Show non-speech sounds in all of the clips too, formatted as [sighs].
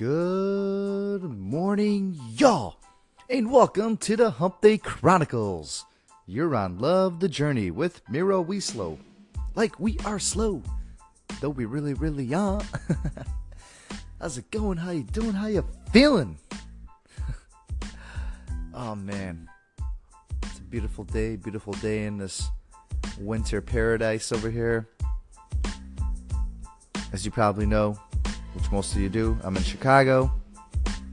Good morning, y'all, and welcome to the Hump Day Chronicles. You're on Love the Journey with Miro Wieslow. Like we are slow, though we really, really are. [laughs] How's it going? How you doing? How you feeling? [laughs] oh man, it's a beautiful day, beautiful day in this winter paradise over here. As you probably know, which most of you do, I'm in Chicago,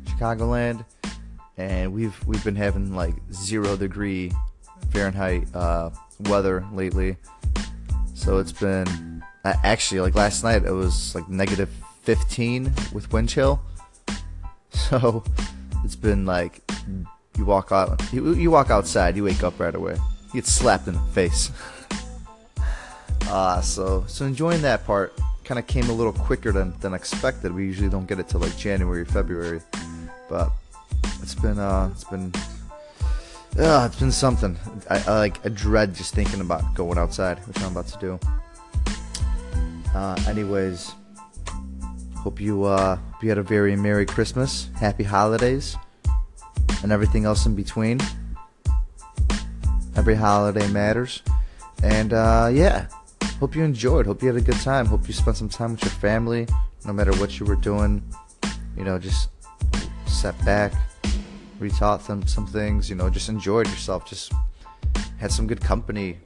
Chicagoland, and we've we've been having like zero degree Fahrenheit uh, weather lately. So it's been uh, actually like last night it was like negative 15 with wind chill. [laughs] So it's been like you walk out, you, you walk outside, you wake up right away, you get slapped in the face. [laughs] Uh, so so enjoying that part kind of came a little quicker than, than expected. We usually don't get it till like January, February, but it's been uh, it's been uh, it's been something. I, I like I dread just thinking about going outside, which I'm about to do. Uh, anyways, hope you uh, hope you had a very merry Christmas, happy holidays, and everything else in between. Every holiday matters, and uh, yeah hope you enjoyed. Hope you had a good time. Hope you spent some time with your family, no matter what you were doing. You know, just sat back, retaught them some things. You know, just enjoyed yourself. Just had some good company.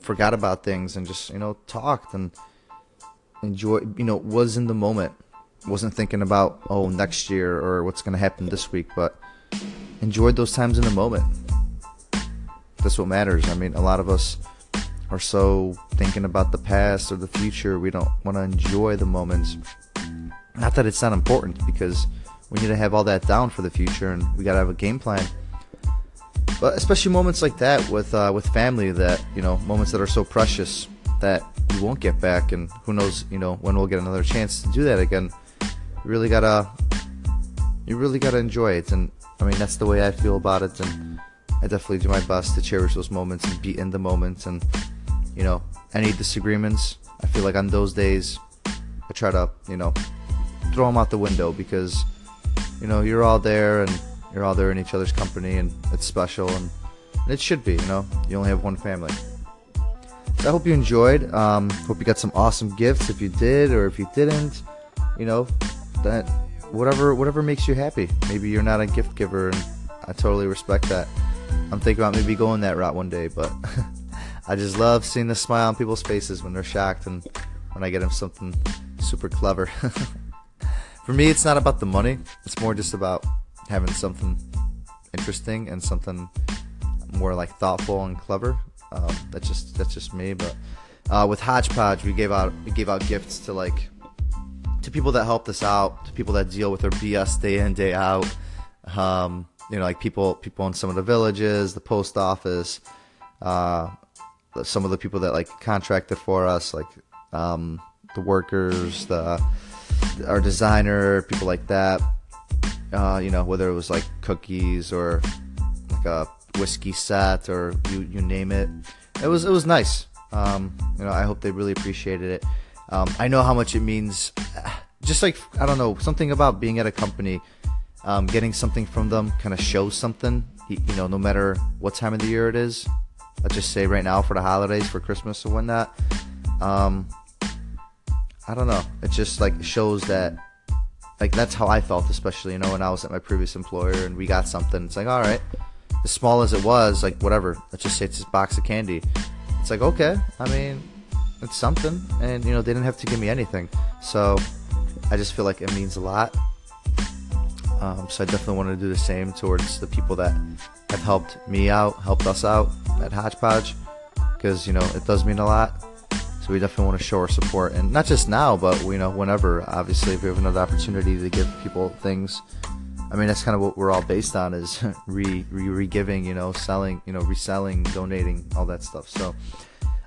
Forgot about things and just you know talked and enjoyed. You know, was in the moment. Wasn't thinking about oh next year or what's gonna happen this week, but enjoyed those times in the moment. That's what matters. I mean, a lot of us are so thinking about the past or the future. We don't want to enjoy the moments. Not that it's not important because we need to have all that down for the future and we got to have a game plan. But especially moments like that with uh, with family that, you know, moments that are so precious that you won't get back and who knows, you know, when we'll get another chance to do that again. You really got to you really got to enjoy it and I mean that's the way I feel about it and I definitely do my best to cherish those moments and be in the moments and you know, any disagreements, I feel like on those days, I try to, you know, throw them out the window because, you know, you're all there and you're all there in each other's company and it's special and, and it should be, you know, you only have one family. So I hope you enjoyed. Um, hope you got some awesome gifts if you did or if you didn't, you know, that whatever whatever makes you happy. Maybe you're not a gift giver and I totally respect that. I'm thinking about maybe going that route one day, but [laughs] I just love seeing the smile on people's faces when they're shocked and when I get them something super clever. [laughs] For me, it's not about the money. It's more just about having something interesting and something more like thoughtful and clever. Um, that's just that's just me. But uh, with Hodgepodge, we gave out we gave out gifts to like to people that helped us out, to people that deal with our BS day in day out. Um, you know, like people people in some of the villages, the post office, uh, some of the people that like contracted for us, like um, the workers, the our designer, people like that. Uh, you know, whether it was like cookies or like a whiskey set or you you name it. It was it was nice. Um, you know, I hope they really appreciated it. Um, I know how much it means. [sighs] Just like I don't know, something about being at a company, um, getting something from them kind of shows something. You know, no matter what time of the year it is, let's just say right now for the holidays, for Christmas or whatnot. Um, I don't know. It just like shows that, like that's how I felt, especially you know when I was at my previous employer and we got something. It's like all right, as small as it was, like whatever. Let's just say it's this box of candy. It's like okay, I mean, it's something, and you know they didn't have to give me anything, so I just feel like it means a lot. Um, so I definitely want to do the same towards the people that have helped me out, helped us out at Hodgepodge, because you know it does mean a lot. So we definitely want to show our support, and not just now, but you know whenever. Obviously, if we have another opportunity to give people things, I mean that's kind of what we're all based on is [laughs] re re re giving, you know, selling, you know, reselling, donating, all that stuff. So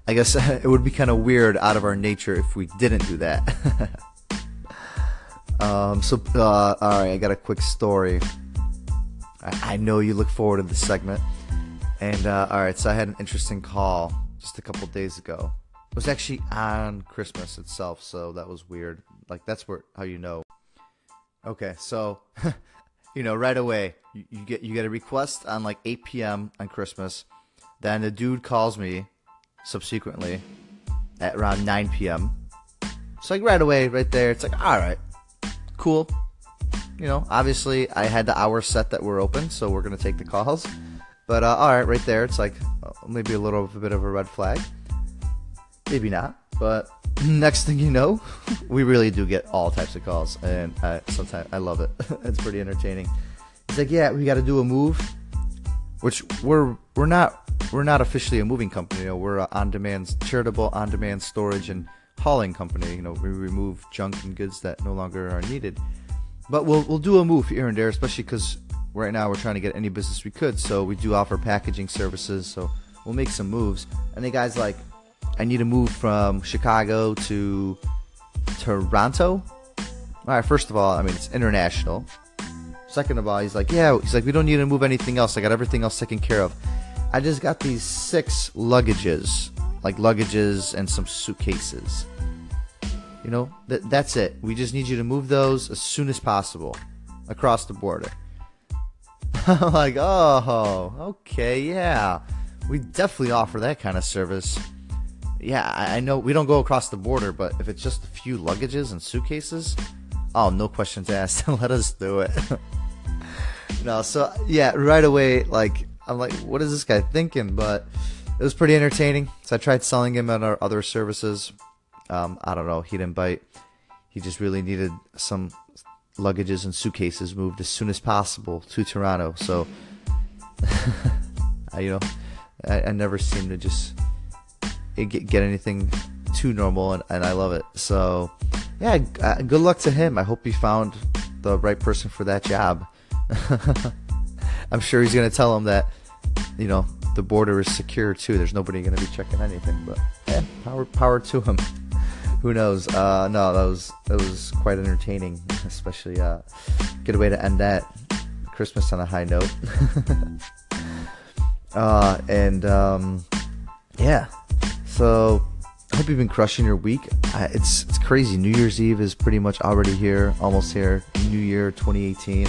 I guess [laughs] it would be kind of weird out of our nature if we didn't do that. [laughs] um, so uh, all right, I got a quick story. I, know you look forward to this segment. And uh, all right, so I had an interesting call just a couple days ago. It was actually on Christmas itself, so that was weird. Like that's where how you know. Okay, so [laughs] you know, right away you, you get you get a request on like 8 p.m. on Christmas. Then the dude calls me subsequently at around 9 p.m. It's like right away, right there. It's like, all right, cool. You know, obviously I had the hour set that we're open, so we're gonna take the calls. But uh, all right, right there, it's like uh, maybe a little bit of a red flag. Maybe not, but [laughs] next thing you know, [laughs] we really do get all types of calls, and I, sometimes I love it. [laughs] it's pretty entertaining. It's like, yeah, we got to do a move, which we're we're not we're not officially a moving company. You know, we're a on-demand charitable on-demand storage and hauling company. You know, we remove junk and goods that no longer are needed. But we'll we'll do a move here and there, especially because right now we're trying to get any business we could. So we do offer packaging services. So we'll make some moves. And the guy's like, I need to move from Chicago to Toronto. All right, first of all, I mean it's international. Second of all, he's like, yeah, he's like, we don't need to move anything else. I got everything else taken care of. I just got these six luggages, like luggages and some suitcases. You know, th- that's it. We just need you to move those as soon as possible across the border. [laughs] I'm like, oh, okay, yeah. We definitely offer that kind of service. Yeah, I, I know we don't go across the border, but if it's just a few luggages and suitcases, oh, no questions asked. [laughs] Let us do it. [laughs] no, so yeah, right away, like, I'm like, what is this guy thinking? But it was pretty entertaining. So I tried selling him on our other services. Um, I don't know. He didn't bite. He just really needed some luggages and suitcases moved as soon as possible to Toronto. So, [laughs] I, you know, I, I, never seem to just get, get anything too normal, and, and I love it. So, yeah, uh, good luck to him. I hope he found the right person for that job. [laughs] I'm sure he's gonna tell him that, you know, the border is secure too. There's nobody gonna be checking anything. But yeah, power power to him who knows? Uh, no, that was that was quite entertaining, [laughs] especially uh, good way to end that Christmas on a high note. [laughs] uh, and um, yeah, so I hope you've been crushing your week. Uh, it's it's crazy. New Year's Eve is pretty much already here, almost here. New Year 2018.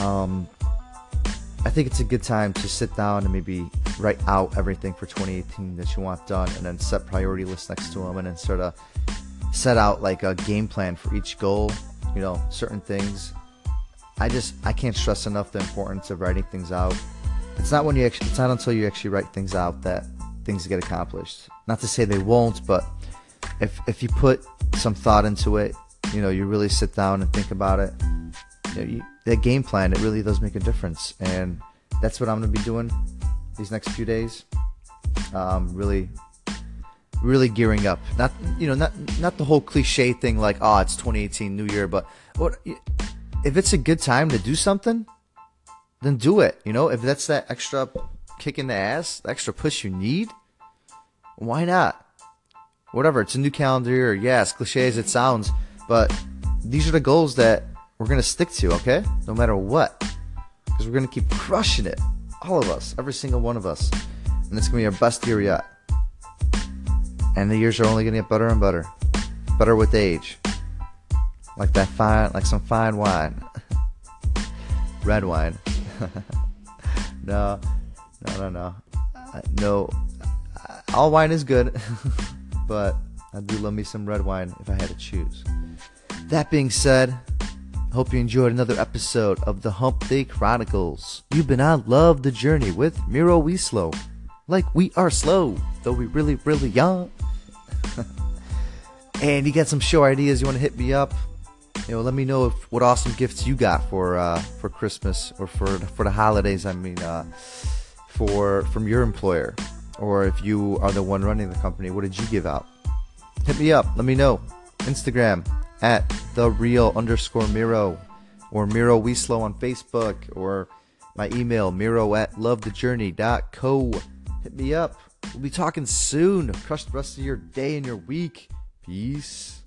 Um, I think it's a good time to sit down and maybe write out everything for 2018 that you want done, and then set priority lists next to them, and then sort of set out like a game plan for each goal. You know, certain things. I just I can't stress enough the importance of writing things out. It's not when you actually. It's not until you actually write things out that things get accomplished. Not to say they won't, but if if you put some thought into it, you know, you really sit down and think about it. You know, you, that game plan, it really does make a difference. And that's what I'm going to be doing these next few days. Um, really, really gearing up. Not, you know, not not the whole cliche thing like, oh, it's 2018 New Year, but what if it's a good time to do something, then do it. You know, if that's that extra kick in the ass, the extra push you need, why not? Whatever, it's a new calendar year. Yes, cliche as it sounds, but these are the goals that we're going to stick to, okay? No matter what. Because we're going to keep crushing it. All of us. Every single one of us. And it's going to be our best year yet. And the years are only going to get better and better. Better with age. Like that fine, like some fine wine. [laughs] Red wine. [laughs] no, no, no, no. No, all wine is good. [laughs] but I do love me some red wine if I had to choose. That being said, Hope you enjoyed another episode of the Hump Day Chronicles. You've been on Love the Journey with Miro Wieslow. Like we are slow, though we really, really young. [laughs] and you got some show ideas you want to hit me up? You know, let me know if, what awesome gifts you got for uh, for Christmas or for for the holidays. I mean, uh, for from your employer, or if you are the one running the company, what did you give out? Hit me up. Let me know. Instagram at the real underscore Miro or Miro Wieslow on Facebook or my email Miro at lovethejourney.co. Hit me up. We'll be talking soon. Crush the rest of your day and your week. Peace.